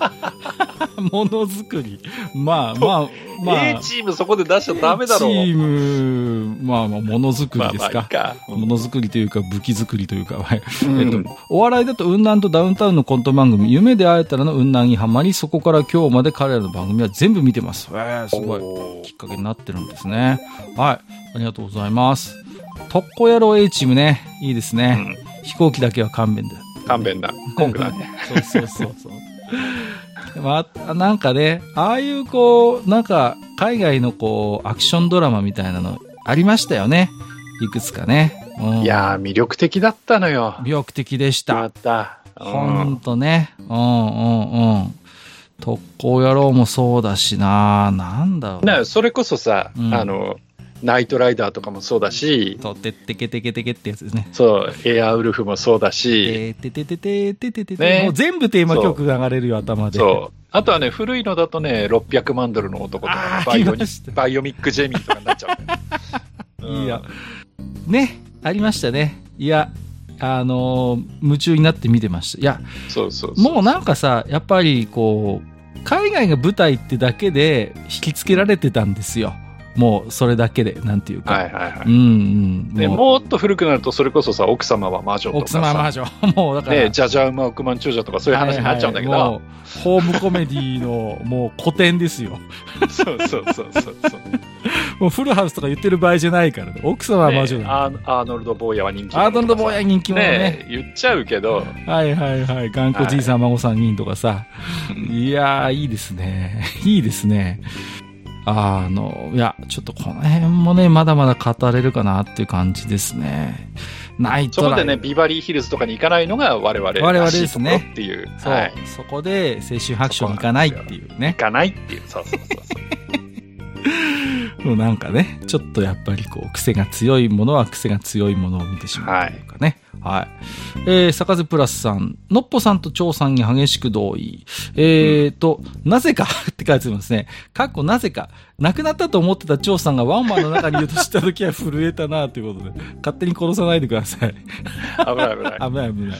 ものづくり。まあまあ、まあ。
A チームそこで出しちゃダメだろう。
チーム、まあまあ、ものづく
まあ
りですか。ものづくりというか、武器作りというか、えっと、お笑いだと、雲南とダウンタウンのコント番組、夢で会えたらの雲南にハマり、そこから今日まで彼らの番組は全部見てます。えー、すごい。きっかけになってるんですね。はい。ありがとうございます。特攻野郎 A チームね。いいですね。飛行機だけは勘弁だ。
勘弁だ。コングだね。
そうそうそうそう。まあ、なんかね、ああいうこう、なんか、海外のこう、アクションドラマみたいなのありましたよね。いくつかね。うん
いやー、魅力的だったのよ。
魅力的でし。
やったた。
ほんとね。うんうんうん。特攻野郎もそうだしな。なんだろう。
ね、それこそさ、
うん
あの、ナイトライダーとかもそうだし、
と、てってけてけてけってやつですね。
そう、エアウルフもそうだし、
ててててててててもう全部テーマ曲が流れるよ、頭で。
そう。あとはね、古いのだとね、600万ドルの男とか、バイオミック・ジェミーとかになっちゃうんだようん
いや、ね、ありましたね。いや、あのー夢中になって見てました。いや、
そうそうそう。
もうなんかさ、やっぱりこう、海外が舞台ってだけで引きつけられてたんですよ。もうそれだけで、なんていうか。
はいはいはい。
うんうん。
で
も
っと古くなると、それこそさ、奥様は魔女とか
奥
さ、
様魔女。もうだから。
ね、じゃじゃ馬億万長者とかそういう話になっちゃうんだけど、
はいはいホームコメディのもう古典ですよ。
そうそうそうそうそう。
もうフルハウスとか言ってる場合じゃないからね。奥様は魔女
ね
だ。
アーアーノルド・ボーヤは人気
アーノルド・ボーヤ人気者ね。
ね言っちゃうけど、
はいはいはい。頑固じいさん、孫さん人とかさ。いやー、いいですね。いいですね。あの、いや、ちょっとこの辺もね、まだまだ語れるかなっていう感じですね。ナイトライ
そこでね、ビバリーヒルズとかに行かないのが我々
我々ですね
っていう。
そう、
はい。
そこで青春白書に行かないっていうね
行。かないっていう。そうそうそうそう。
もうなんかね、ちょっとやっぱりこう、癖が強いものは癖が強いものを見てしまうというかね。はい。えー、坂津プラスさん、のっぽさんと張さんに激しく同意。えーと、なぜか って書いてますね。かっこなぜか。亡くなったと思ってた張さんがワンマンの中にいると知った時は震えたなということで、勝手に殺さないでください。
危ない危ない。
危ない危ない。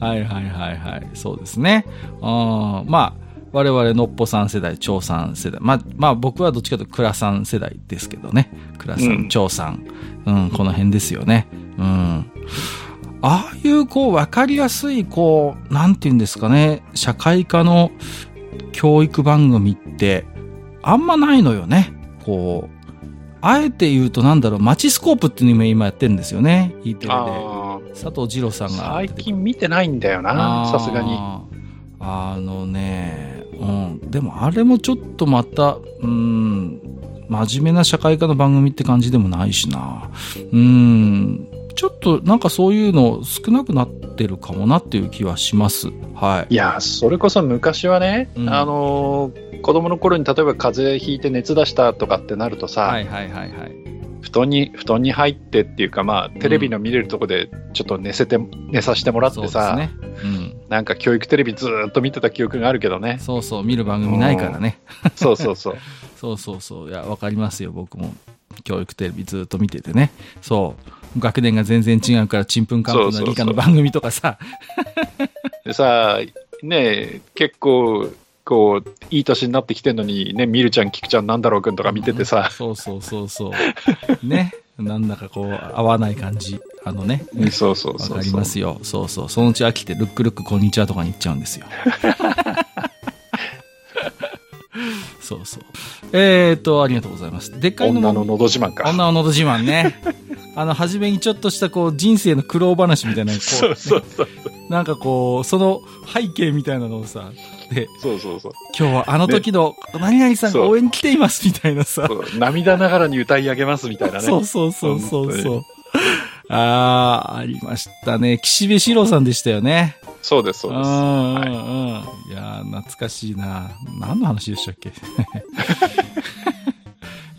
はいはいはいはい。そうですね。あーまあ、我々のっぽさん世代、長さん世代。まあ、まあ僕はどっちかというと倉さん世代ですけどね。倉さん、
うん
長さん。うん、この辺ですよね。うん。ああいうこう分かりやすいこう、なんて言うんですかね。社会科の教育番組ってあんまないのよね。こう、あえて言うとなんだろう、マチスコープっていうのを今やってるんですよね。E テレで。
あ
佐藤二郎さん
ー
が
最近見てないんだよな、さすがに。
あのね、うん。でもあれもちょっとまた、うん、真面目な社会科の番組って感じでもないしな。うん。ちょっとなんかそういうの少なくなってるかもなっていう気はします。はい。
いや、それこそ昔はね、
うん
あのー子供の頃に例えば風邪ひいて熱出したとかってなるとさ、
はいはいはいはい。
布団に、布団に入ってっていうか、まあ、テレビの見れるとこでちょっと寝せて、寝させてもらっ
そうです
てさ、
ね。うん。
なんか教育テレビずーっと見てた記憶があるけどね。
そうそう、見る番組ないからね。
そうそうそう。
そうそうそう。いや、わかりますよ、僕も。教育テレビずっと見ててね。そう。学年が全然違うから、ちんぷんかんぷんの理科の番組とかさ。
でさ、ねえ結構、こう、いい年になってきてんのに、ね、みるちゃん、きくちゃん、なんだろうくんとか見ててさ、
そうそうそうそう。ね。なんだかこう、合わない感じ。あのね。
そうそうそうそう。
わかりますよ。そうそう。そのうち飽きて、ルックルックこんにちはとかに行っちゃうんですよ。そうそう。えーと、ありがとうございます。でっかいのも
女ののど自慢か。
女ののど自慢ね。あの、初めにちょっとしたこう、人生の苦労話みたいな、こう、
そうそうそう。
なんかこう、その背景みたいなのをさ、で、
そうそうそう。
今日はあの時の何々さんが応援に来ていますみたいなさ、
涙ながらに歌い上げますみたいなね。
そうそうそうそうそう。あー、ありましたね。岸辺四郎さんでしたよね。
そうです、そうです。
うんうんうん。
はい
い、やー、懐かしいな。何の話でしたっけ？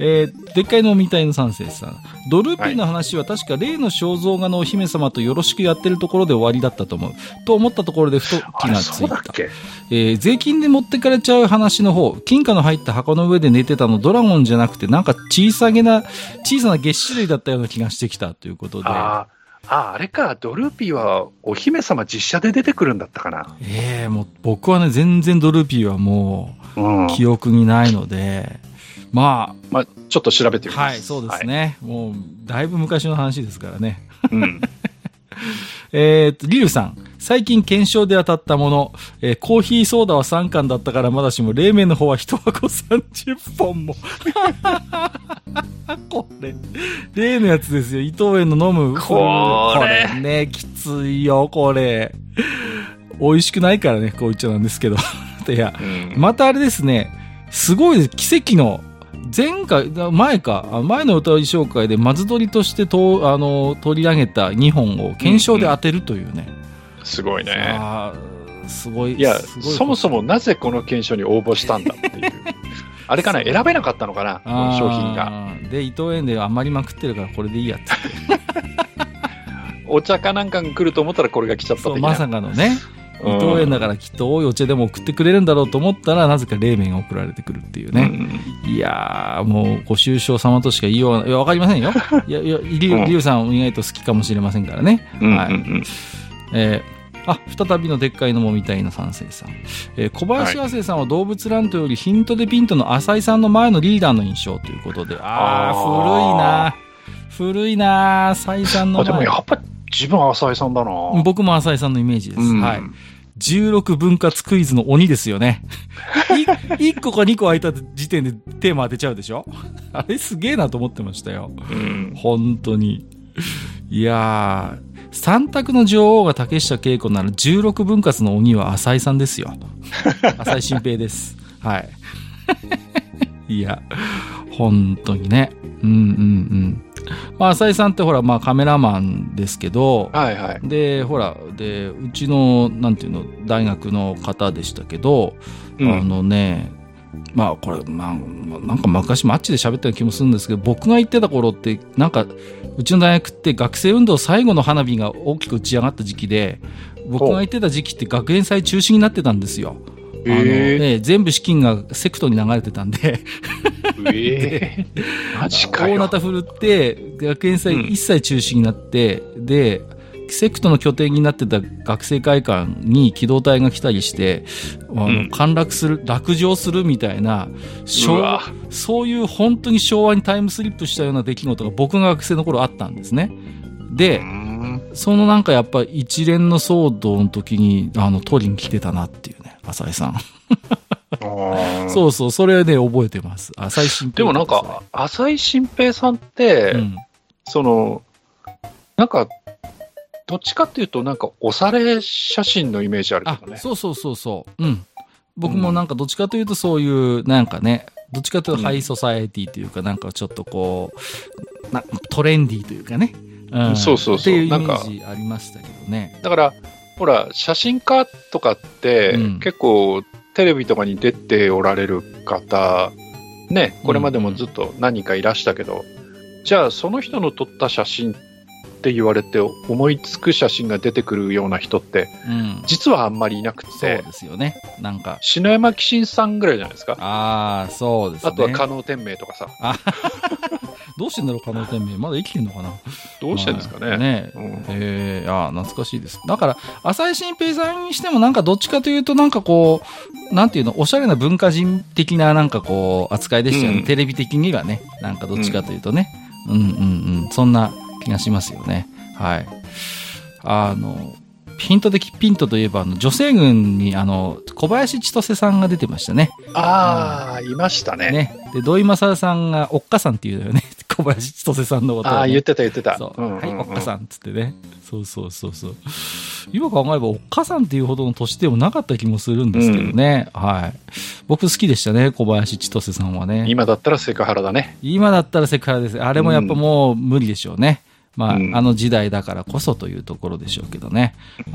えー、でっかいのみたいの三世さん。ドルーピーの話は確か例の肖像画のお姫様とよろしくやってるところで終わりだったと思う。と思ったところでふと気がつい。
たけ？
えー税金で持ってかれちゃう話の方、金貨の入った箱の上で寝てたのドラゴンじゃなくて、なんか小さげな、小さな月種類だったような気がしてきたということで。
あーあれか、ドルーピーはお姫様実写で出てくるんだったかな。
ええもう僕はね、全然ドルーピーはも
うん。
う記憶にないので、ま
まあ、ちょっと調べてみ
あ、
ます。
はい、そうですね。もう、だいぶ昔の話ですからね。
はい。うん。
えー、と、リュウさん。最近検証で当たったもの、えーコーヒーソーダは3缶だったからまだしも、冷麺の方は1箱30本も。これ、例のやつですよ。伊藤園の飲む。
これ
これね、きついよ、これ。美味しくないからね、こう言っちゃなんですけど。いや、
うん
またあれですね、すごい。奇跡の、前回、前か、あ前の歌い紹介で、松鳥としてとあの取り上げた2本を検証で当てるというね。
すごいね。
すごい。
いや、そもそもなぜこの検証に応募したんだっていう。あれかな、選べなかったのかな、この商品が。
で、伊藤園で余りまくってるから、これでいいやって
お茶かなんかが来ると思ったらこれが来ちゃった
まさかのね。伊
うん
藤園だからきっと多いお茶でも送ってくれるんだろうと思ったら、なぜか冷麺が送られてくるっていうね。
うん
いやー、もう、ご愁傷様としか言いようがない。いや、わかりませんよ。いや、いや、りゅう、
うん
りゅうさん意外と好きかもしれませんからね。
うん
はいえーあ、再びのでっかいのもみたいな三世さん。えー小林亜生さんは動物ランドよりヒントでピントの浅井さんの前のリーダーの印象ということで。あ
あ
ー、古いな古いな浅井さんの
あでも
前。
やっぱり自分は浅井さんだな。
僕も浅井さんのイメージです。
うん
はい。16分割クイズの鬼ですよね。い1個か2個空いた時点でテーマ当てちゃうでしょ？あれすげえなと思ってましたよ。
うん。
本当に。いやー、三択の女王が竹下恵子なら16分割の鬼は浅井さんですよ。浅井新平です。はい。いや、本当にね。うんうんうん。まあ、浅井さんってほら、まあカメラマンですけど、
はいはい。
で、ほら、で、うちの、なんていうの、大学の方でしたけど、
うん
あのね、まあこれ、まあ、なんか昔マッチで喋ったような気もするんですけど、僕が行ってた頃って、なんか、うちの大学って学生運動最後の花火が大きく打ち上がった時期で、僕が行ってた時期って学園祭中止になってたんですよ。あの
え
ええ全部資金がセクトに流れてたんで、
ええ マジかよ。
大なた振るって、学園祭一切中止になって、で、セクトの拠点になってた学生会館に機動隊が来たりして、あの
うん。
陥落する、落城するみたいな、昭
うわ。
そういう本当に昭和にタイムスリップしたような出来事が僕が学生の頃あったんですね。で
う、ん。
そのなんかやっぱ一連の騒動の時に、あの、取りに来てたなっていう。ね、浅井さん。そうそう、それね、覚えてます。浅井新
でもなんか、浅井新平さんって、
うん。
その、なんか、どっちかっていうと、なんか、押され写真のイメージある
あ
けど、ね。
そうそうそうそう。うん。僕もなんかどっちかというとそういう、なんかね、どっちかというとハイソサエティというか、なんかちょっとこう、なトレンディーというかね。うん
そうそうそう
っていうイメージありましたけどね。
だから、ほら、写真家とかって、
うん。
結構、テレビとかに出ておられる方、ね、これまでもずっと何人かいらしたけど、じゃあ、その人の撮った写真って言われて、思いつく写真が出てくるような人って、
うん。
実はあんまりいなく
そう
て、
ですよね。なんか、
篠山紀信さんぐらいじゃないですか？
ああ、そうですね。
あとは加納天明とかさ、
どうしてんだろう、加納天明？まだ生きてんのかな？
どうしてんですかね？
まあね
うん
えー、ああ、懐かしいです。だから、浅井新平さんにしてもなんかどっちかというとなんかこう、なんていうの、おしゃれな文化人的ななんかこう、扱いでしたよね。
うん
テレビ的にはね。なんかどっちかというとね。うん、うん、うんそんな気がしますよね。はい。あの、ヒント的ピントといえば、あの、女性軍に、あの、小林千歳さんが出てましたね。
ああ、いましたね。
ね。で、土井正さんが、おっかさんっていうのよね。小林千歳さんのことを、ね。
ああ、言ってた言ってた。
そう。
んんん
はい、おっかさんっつってね。そうそうそうそう。今考えれば、おっかさんっていうほどの年でもなかった気もするんですけどね。はい。僕好きでしたね、小林千歳さんはね。
今だったらセクハラだね。
今だったらセクハラです。あれもやっぱもう無理でしょうね。まあ、
うん
あの時代だからこそというところでしょうけどね。うん。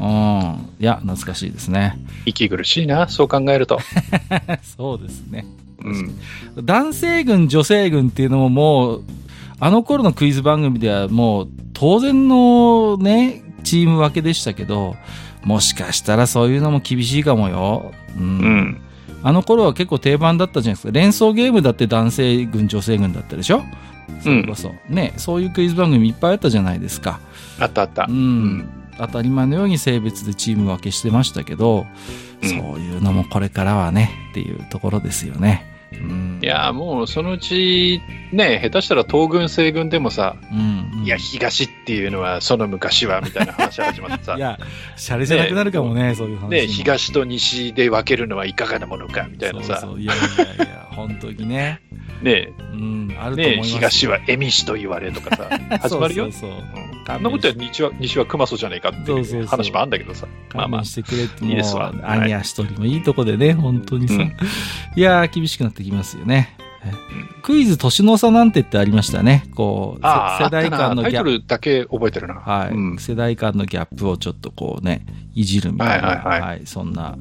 いや、懐かしいですね。
息苦しいな、そう考えると。
そうですね。
うん。
男性軍、女性軍っていうのももう、あの頃のクイズ番組ではもう当然のね、チーム分けでしたけど、もしかしたらそういうのも厳しいかもよ。うん。
うん。
あの頃は結構定番だったじゃないですか。連想ゲームだって男性軍、女性軍だったでしょ？それこそ。ね、そういうクイズ番組いっぱいあったじゃないですか。
あったあった
う。ん。当たり前のように性別でチーム分けしてましたけど、
うん
そういうのもこれからはね、っていうところですよね。うん。
いや、もうそのうち、ね、下手したら東軍西軍でもさ、
うん、うん
いや、東っていうのはその昔は、みたいな話始まってさ
い、や、シャレじゃなくなるかもね、そういう話も。
ね、東と西で分けるのはいかがなものか、みたいなさ
そう、いやいやいや、本当にね。
ね、
うん、あると思い
ね、
ます。
東は恵美氏と言われとかさ、始まるよ。
そうそうそう
うんあんなことは西は、西は熊曽じゃねえかってい
そう
話もあるんだけどさ。まあまあ。
してくれって
いいですわ
アニアしとりもいいとこでね、本当にさ。
うん
いやー、厳しくなってきますよね。クイズ年の差なんてってありましたね。こう、世代間の
タイト
ギャップ。
ルだけ覚えてるな。
はい、
うん
世代間のギャップをちょっとこうね、いじるみたいな、
はいはいはい
そんな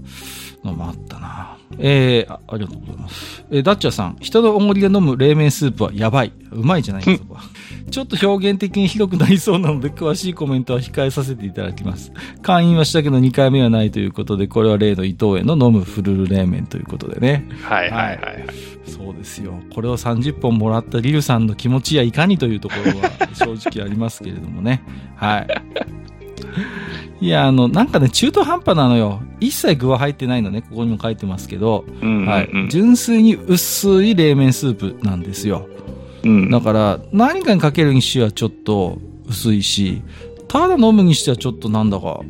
のもあったな。えー、あありがとうございます。えーダッチャーさん、人のおごりで飲む冷麺スープはやばい。うまいじゃないですか。ちょっと表現的にひどくなりそうなので、詳しいコメントは控えさせていただきます。会員はしたけど2回目はないということで、これは例の伊藤園の飲むフルル冷麺ということでね。
はいはいはいはい。
そうですよ。これを30本もらったリルさんの気持ちやいかにというところは正直ありますけれどもね。はい。いや、あの、なんかね、中途半端なのよ。一切具は入ってないのね、ここにも書いてますけど、
うんうんうん
はい。純粋に薄い冷麺スープなんですよ。
うん
だから、何かにかけるにしてはちょっと薄いし、ただ飲むにしてはちょっとなんだか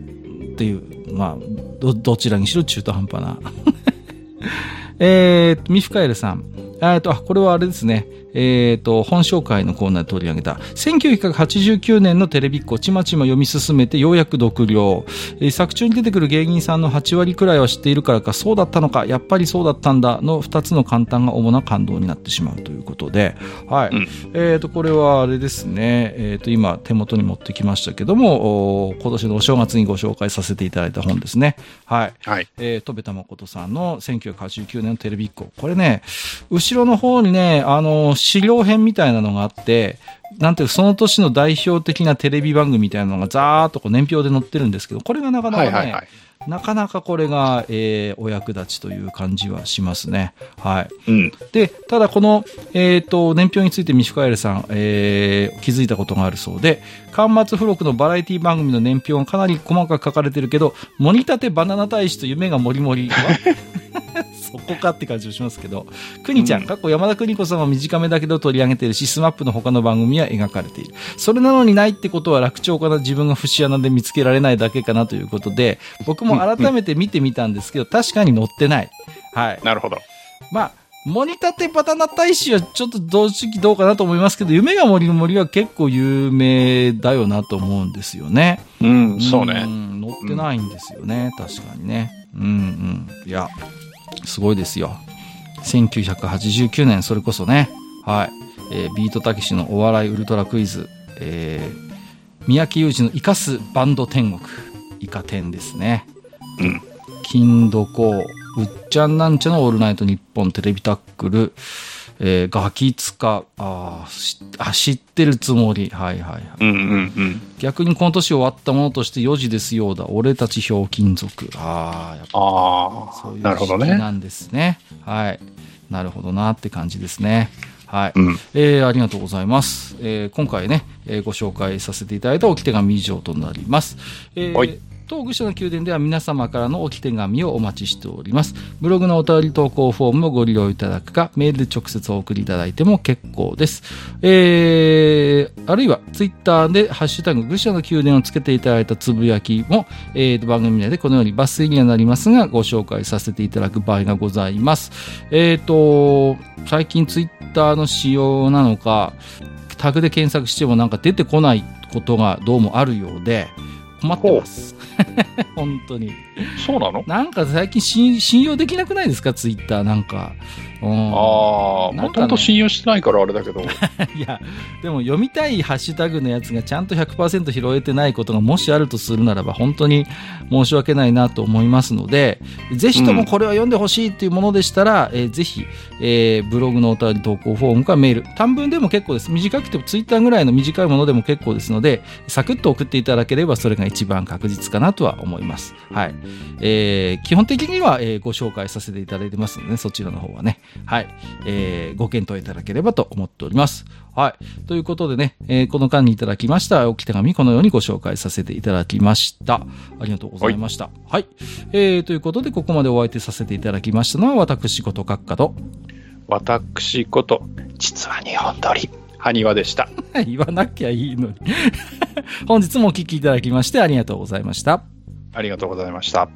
っていう、まあ、ど、どちらにしろ中途半端な。えーと、ミフカエルさん。えっと、あ、これはあれですね。えっ、と、本紹介のコーナーで取り上げた、1989年のテレビっ子、ちまちま読み進めてようやく読了。えー作中に出てくる芸人さんの8割くらいは知っているからか、そうだったのか、やっぱりそうだったんだ、の2つの簡単が主な感動になってしまうということで、はい。
うん
えっ、と、これはあれですね。えっ、と、今、手元に持ってきましたけども、お今年のお正月にご紹介させていただいた本ですね。はい。
はい。
えー、戸部田誠さんの1989年のテレビっ子。これね、後ろの方にね、あの、資料編みたいなのがあって、なんていうかその年の代表的なテレビ番組みたいなのがざーっとこう年表で載ってるんですけど、これがなかなかね、
はいはいはい。
なかなかこれが、えーお役立ちという感じはしますね。はい。
うん。
で、ただこの、えっ、と、年表についてミシュカエルさん、えー気づいたことがあるそうで、端末付録のバラエティ番組の年表がかなり細かく書かれてるけど、もぎたてバナナ大使と夢が MORI MORIは？そこかって感じもしますけど、くにちゃん、
うん
過去山田邦子さんは短めだけど取り上げてるし、 SMAPの他の番組は書かれている。それなのにないってことは楽勝かな、自分が節穴で見つけられないだけかなということで、僕も改めて見てみたんですけど、確かに載ってない。はい。
なるほど。
まあ、もぎたてバナナ大使はちょっと同時期どうかなと思いますけど、夢が森の森は結構有名だよなと思うんですよね。
うん、そうね。
ん載ってないんですよね、確かにね。うんうん。いや、すごいですよ。1989年、それこそね、はい。えービートたけしのお笑いウルトラクイズ、えー三宅裕二の生かすバンド天国、イカ天ですね。
うん。
金どこ、うっちゃんなんちゃのオールナイトニッポンテレビタックル、えーガキツカ、ああ、知ってるつもり。はいはいはい。
うんうんうん。
逆にこの年終わったものとして4時ですようだ。俺たちひょうきん族。ああ、やっぱそういう
なるほどね。
時期なんですね。はい。なるほどなって感じですね。はい。
うん。
えーありがとうございます。えー今回ね、えーご紹介させていただいた置き手紙以上となります。えー
はい
当愚者の宮殿では皆様からの置き手紙をお待ちしております。ブログのお便り投稿フォームをご利用いただくか、メールで直接お送りいただいても結構です。えー、あるいはツイッターでハッシュタグ愚者の宮殿をつけていただいたつぶやきも、えー、番組内でこのように抜粋にはなりますが、ご紹介させていただく場合がございます。えーと、最近ツイッターの仕様なのか、タグで検索してもなんか出てこないことがどうもあるようで、困ってます。本当に。
そうなの？
なんか最近信信用できなくないですか？ツイッターなんか。うん
ああ、もともと信用してないからあれだけど。
いや、でも読みたいハッシュタグのやつがちゃんと100%拾えてないことがもしあるとするならば、本当に申し訳ないなと思いますので、ぜひともこれは読んでほしいっていうものでしたら、えーぜひ、えーブログのお便り投稿フォームかメール、短文でも結構です。短くてもツイッターぐらいの短いものでも結構ですので、サクッと送っていただければそれが一番確実かなとは思います。はい。えー基本的には、えーご紹介させていただいてますので、ね、そちらの方はね、はい。えーご検討いただければと思っております。はい。ということでね、えーこの間にいただきましたおき手紙、このようにご紹介させていただきました。ありがとうございました。はい。えーということで、ここまでお相手させていただきましたのは、私こと閣下と、
私こと、実は日本撮り、埴輪でした。
言わなきゃいいのに。本日もお聞きいただきましてありがとうございました。
ありがとうございました。